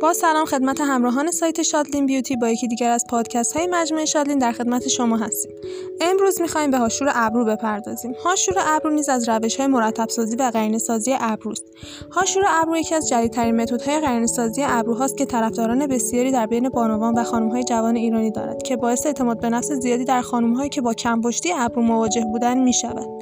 با سلام خدمت همراهان سایت شادلین Beauty با یکی دیگر از پادکست های مجموعه شادلین در خدمت شما هستیم. امروز می‌خوایم به هاشور ابرو بپردازیم. هاشور ابرو نیز از روش های مرتب سازی و قرینه سازی ابروست. هاشور ابرو یکی از جدیدترین متدهای قرینه سازی ابروهاست که طرفداران بسیاری در بین بانوان و خانمهای جوان ایرانی دارد که باعث اعتماد به نفس زیادی در خانمهایی که با کمپشتی ابرو مواجه بودند می‌شود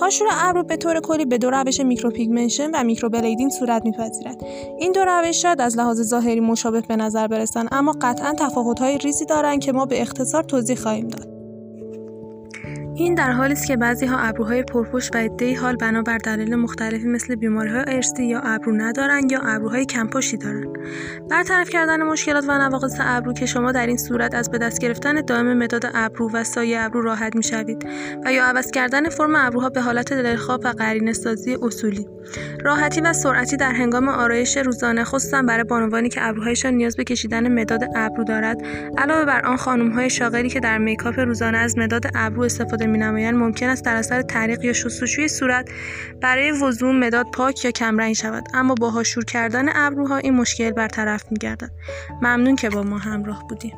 هاشور ابرو به طور کلی به دو روش micropigmentation و microblading صورت میپذیرد. این دو روش شاید از لحاظ ظاهری مشابه به نظر برسند اما قطعا تفاوت‌های ریزی دارند که ما به اختصار توضیح خواهیم داد. این در حالی است که بعضی ها ابروهای پرپشت و عدهای حال بنابر دلایل مختلفی مثل بیماریهای ارثی یا ابرو ندارند یا ابروهای کمپشتی دارند. برطرف کردن مشکلات و نواقص ابرو که شما در این صورت از به دست گرفتن دائم مداد ابرو و سایه ابرو راحت می‌شوید و یا عوض کردن فرم ابروها به حالت دلخواب و قرینه سازی اصولی. راحتی و سرعتی در هنگام آرایش روزانه خصوصا برای بانوانی که ابروهایشان نیاز به کشیدن مداد ابرو دارد علاوه بر آن خانمهای شاغلی که در میکاپ روزانه از مداد ابرو استفاده استفاده ممکن است در اثر تعریق یا شستشوی صورت برای وضوع مداد پاک یا کمرنگ شود. اما با هاشور کردن ابروها این مشکل برطرف میگردد. ممنون که با ما همراه بودیم